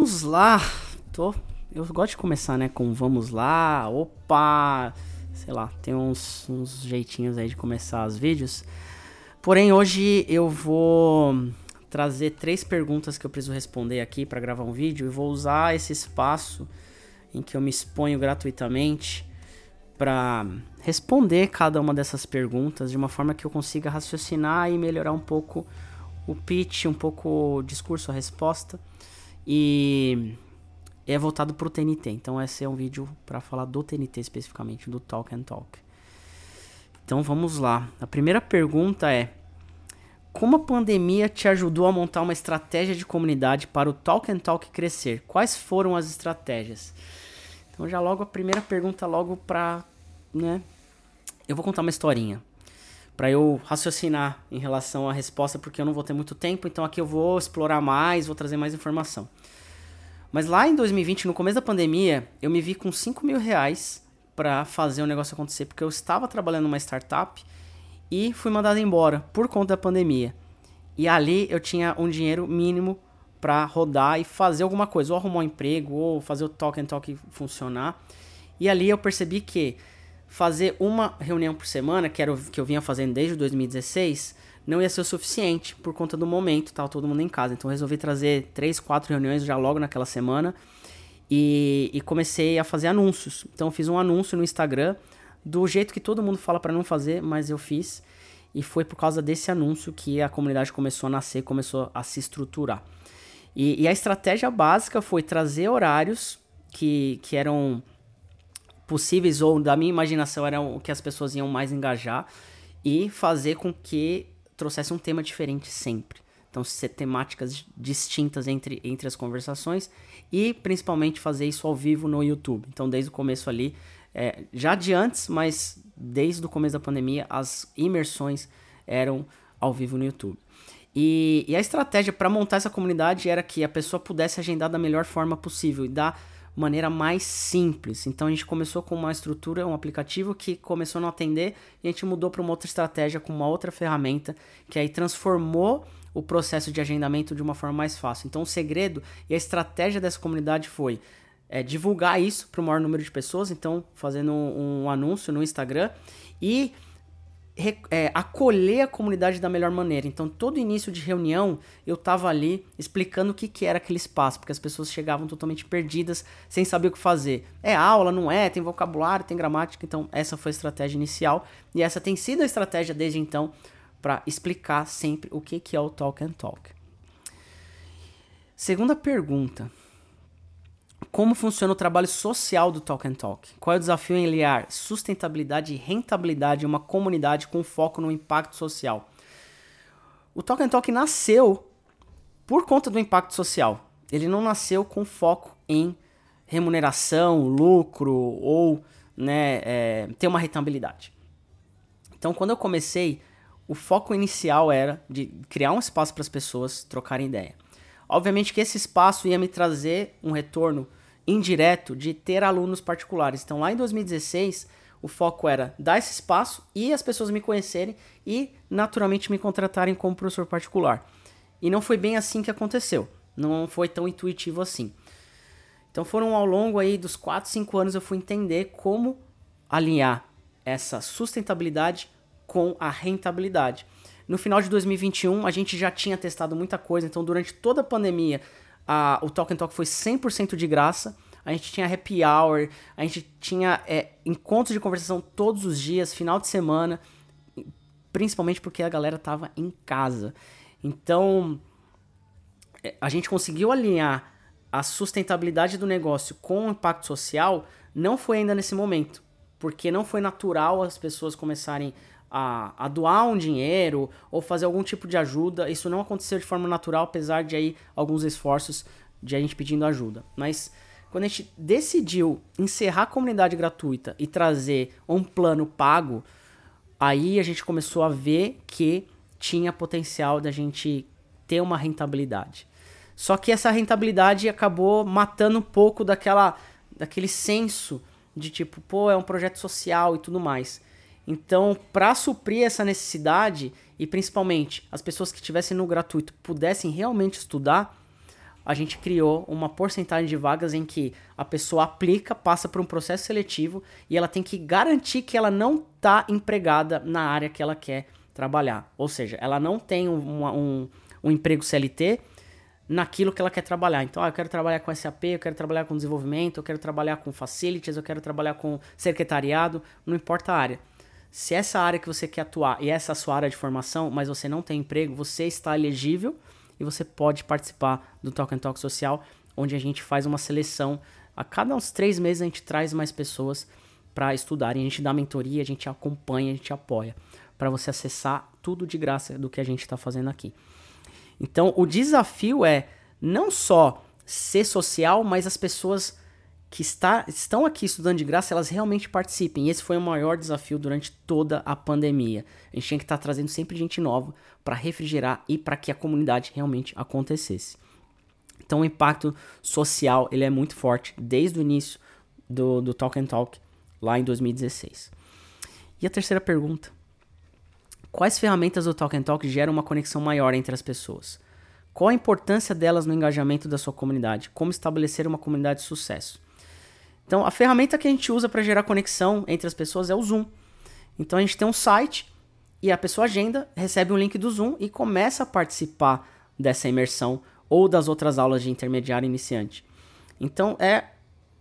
Vamos lá. Tô, eu gosto de começar, né, com vamos lá. Opa! Sei lá, tem uns, uns jeitinhos aí de começar os vídeos. Porém, hoje eu vou trazer três perguntas que eu preciso responder aqui para gravar um vídeo e vou usar esse espaço em que eu me exponho gratuitamente para responder cada uma dessas perguntas de uma forma que eu consiga raciocinar e melhorar um pouco o pitch, um pouco o discurso, a resposta e é voltado para o TNT. Então esse é um vídeo para falar do TNT especificamente, do Talk and Talk. Então vamos lá. A primeira pergunta é: como a pandemia te ajudou a montar uma estratégia de comunidade para o Talk and Talk crescer? Quais foram as estratégias? Então já logo a primeira pergunta logo para, né? Eu vou contar uma historinha para eu raciocinar em relação à resposta, porque eu não vou ter muito tempo, então aqui eu vou explorar mais, vou trazer mais informação. Mas lá em 2020, no começo da pandemia, eu me vi com 5 mil reais para fazer o negócio acontecer, porque eu estava trabalhando numa startup e fui mandado embora por conta da pandemia. E ali eu tinha um dinheiro mínimo para rodar e fazer alguma coisa, ou arrumar um emprego, ou fazer o talk and talk funcionar. E ali eu percebi que fazer uma reunião por semana, que era o que eu vinha fazendo desde 2016, não ia ser o suficiente por conta do momento, tava todo mundo em casa. Então resolvi trazer três, quatro reuniões já logo naquela semana e, e comecei a fazer anúncios. Então fiz um anúncio no Instagram do jeito que todo mundo fala para não fazer, mas eu fiz. E foi por causa desse anúncio que a comunidade começou a nascer, começou a se estruturar. E, e a estratégia básica foi trazer horários que, que eram possíveis ou da minha imaginação eram o que as pessoas iam mais engajar e fazer com que trouxesse um tema diferente sempre. Então, ser temáticas distintas entre, entre as conversações e principalmente fazer isso ao vivo no YouTube. Então, desde o começo ali, é, já de antes, mas desde o começo da pandemia, as imersões eram ao vivo no YouTube. E, e a estratégia para montar essa comunidade era que a pessoa pudesse agendar da melhor forma possível e dar maneira mais simples. Então a gente começou com uma estrutura, um aplicativo que começou a não atender e a gente mudou para uma outra estratégia com uma outra ferramenta que aí transformou o processo de agendamento de uma forma mais fácil. Então o segredo e a estratégia dessa comunidade foi é, divulgar isso para o maior número de pessoas, então fazendo um, um anúncio no Instagram e é, acolher a comunidade da melhor maneira. Então, todo início de reunião, eu estava ali explicando o que, que era aquele espaço, porque as pessoas chegavam totalmente perdidas, sem saber o que fazer. É aula, não é? Tem vocabulário, tem gramática. Então, essa foi a estratégia inicial. E essa tem sido a estratégia desde então para explicar sempre o que, que é o Talk and Talk. Segunda pergunta como funciona o trabalho social do Talk and Talk? Qual é o desafio em aliar sustentabilidade e rentabilidade em uma comunidade com foco no impacto social? O Talk and Talk nasceu por conta do impacto social. Ele não nasceu com foco em remuneração, lucro ou né, é, ter uma rentabilidade. Então, quando eu comecei, o foco inicial era de criar um espaço para as pessoas trocarem ideia. Obviamente que esse espaço ia me trazer um retorno indireto de ter alunos particulares. Então, lá em 2016, o foco era dar esse espaço e as pessoas me conhecerem e, naturalmente, me contratarem como professor particular. E não foi bem assim que aconteceu. Não foi tão intuitivo assim. Então, foram ao longo aí dos 4, 5 anos eu fui entender como alinhar essa sustentabilidade com a rentabilidade. No final de 2021, a gente já tinha testado muita coisa, então durante toda a pandemia, a, o Talk and Talk foi 100% de graça. A gente tinha happy hour, a gente tinha é, encontros de conversação todos os dias, final de semana, principalmente porque a galera tava em casa. Então, é, a gente conseguiu alinhar a sustentabilidade do negócio com o impacto social, não foi ainda nesse momento, porque não foi natural as pessoas começarem a, a, doar um dinheiro ou fazer algum tipo de ajuda. Isso não aconteceu de forma natural, apesar de aí alguns esforços de a gente pedindo ajuda. Mas quando a gente decidiu encerrar a comunidade gratuita e trazer um plano pago, aí a gente começou a ver que tinha potencial da gente ter uma rentabilidade. Só que essa rentabilidade acabou matando um pouco daquela daquele senso de tipo, pô, é um projeto social e tudo mais. Então, para suprir essa necessidade e principalmente as pessoas que estivessem no gratuito pudessem realmente estudar, a gente criou uma porcentagem de vagas em que a pessoa aplica, passa por um processo seletivo e ela tem que garantir que ela não está empregada na área que ela quer trabalhar. Ou seja, ela não tem um, um, um emprego CLT naquilo que ela quer trabalhar. Então, ah, eu quero trabalhar com SAP, eu quero trabalhar com desenvolvimento, eu quero trabalhar com facilities, eu quero trabalhar com secretariado, não importa a área. Se essa área que você quer atuar e essa é a sua área de formação, mas você não tem emprego, você está elegível e você pode participar do Talk and Talk Social, onde a gente faz uma seleção. A cada uns três meses a gente traz mais pessoas para estudarem, a gente dá mentoria, a gente acompanha, a gente apoia, para você acessar tudo de graça do que a gente está fazendo aqui. Então, o desafio é não só ser social, mas as pessoas que está, estão aqui estudando de graça, elas realmente participem. E esse foi o maior desafio durante toda a pandemia. A gente tinha que estar tá trazendo sempre gente nova para refrigerar e para que a comunidade realmente acontecesse. Então o impacto social ele é muito forte desde o início do, do Talk and Talk, lá em 2016. E a terceira pergunta. Quais ferramentas do Talk and Talk geram uma conexão maior entre as pessoas? Qual a importância delas no engajamento da sua comunidade? Como estabelecer uma comunidade de sucesso? Então, a ferramenta que a gente usa para gerar conexão entre as pessoas é o Zoom. Então, a gente tem um site e a pessoa agenda, recebe um link do Zoom e começa a participar dessa imersão ou das outras aulas de intermediário iniciante. Então, é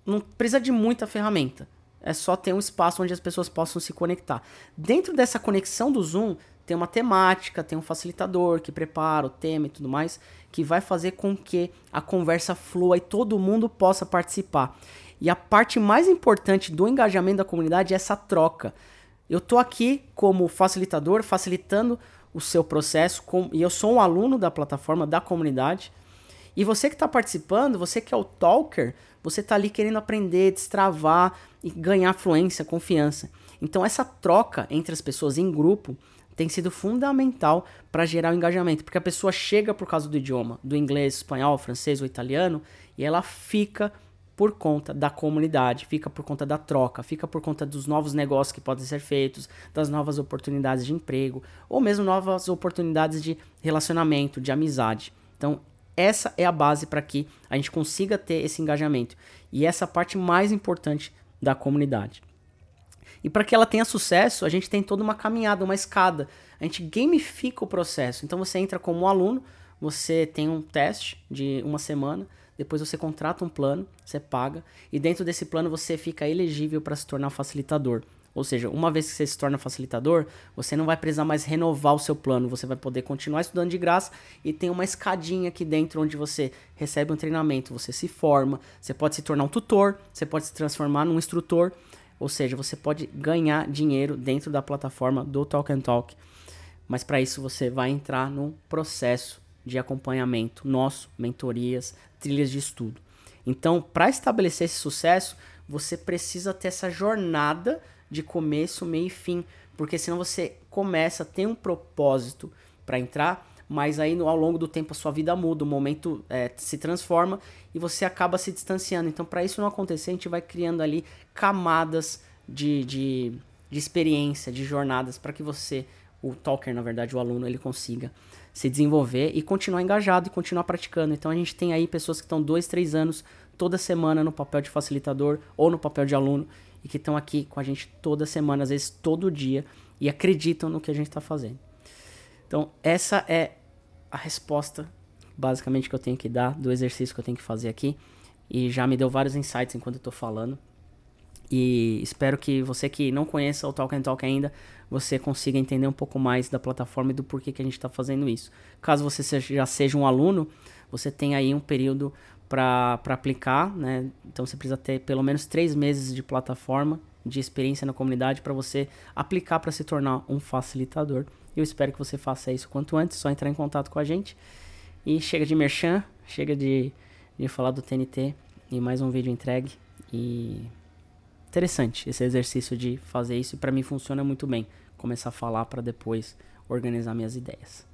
não precisa de muita ferramenta. É só ter um espaço onde as pessoas possam se conectar. Dentro dessa conexão do Zoom, tem uma temática, tem um facilitador que prepara o tema e tudo mais, que vai fazer com que a conversa flua e todo mundo possa participar. E a parte mais importante do engajamento da comunidade é essa troca. Eu tô aqui como facilitador, facilitando o seu processo, com, e eu sou um aluno da plataforma, da comunidade. E você que está participando, você que é o talker, você está ali querendo aprender, destravar e ganhar fluência, confiança. Então essa troca entre as pessoas em grupo tem sido fundamental para gerar o engajamento, porque a pessoa chega por causa do idioma, do inglês, espanhol, francês ou italiano, e ela fica por conta da comunidade, fica por conta da troca, fica por conta dos novos negócios que podem ser feitos, das novas oportunidades de emprego, ou mesmo novas oportunidades de relacionamento, de amizade. Então, essa é a base para que a gente consiga ter esse engajamento. E essa é parte mais importante da comunidade. E para que ela tenha sucesso, a gente tem toda uma caminhada, uma escada. A gente gamifica o processo. Então você entra como aluno, você tem um teste de uma semana, depois você contrata um plano, você paga, e dentro desse plano você fica elegível para se tornar facilitador. Ou seja, uma vez que você se torna facilitador, você não vai precisar mais renovar o seu plano, você vai poder continuar estudando de graça e tem uma escadinha aqui dentro onde você recebe um treinamento, você se forma, você pode se tornar um tutor, você pode se transformar num instrutor, ou seja, você pode ganhar dinheiro dentro da plataforma do Talk and Talk. Mas para isso você vai entrar no processo de acompanhamento nosso, mentorias, trilhas de estudo. Então, para estabelecer esse sucesso, você precisa ter essa jornada de começo, meio e fim, porque senão você começa, tem um propósito para entrar, mas aí ao longo do tempo a sua vida muda, o momento é, se transforma e você acaba se distanciando. Então, para isso não acontecer, a gente vai criando ali camadas de, de, de experiência, de jornadas, para que você, o talker, na verdade, o aluno, ele consiga se desenvolver e continuar engajado e continuar praticando. Então, a gente tem aí pessoas que estão dois, três anos toda semana no papel de facilitador ou no papel de aluno e que estão aqui com a gente toda semana, às vezes todo dia, e acreditam no que a gente está fazendo. Então, essa é a resposta, basicamente, que eu tenho que dar do exercício que eu tenho que fazer aqui. E já me deu vários insights enquanto eu estou falando. E espero que você que não conheça o Talk and Talk ainda, você consiga entender um pouco mais da plataforma e do porquê que a gente está fazendo isso. Caso você seja, já seja um aluno, você tem aí um período para aplicar, né? Então você precisa ter pelo menos três meses de plataforma, de experiência na comunidade para você aplicar para se tornar um facilitador. Eu espero que você faça isso quanto antes, só entrar em contato com a gente. E chega de merchan, chega de, de falar do TNT e mais um vídeo entregue. E interessante esse exercício de fazer isso e para mim funciona muito bem. Começar a falar para depois organizar minhas ideias.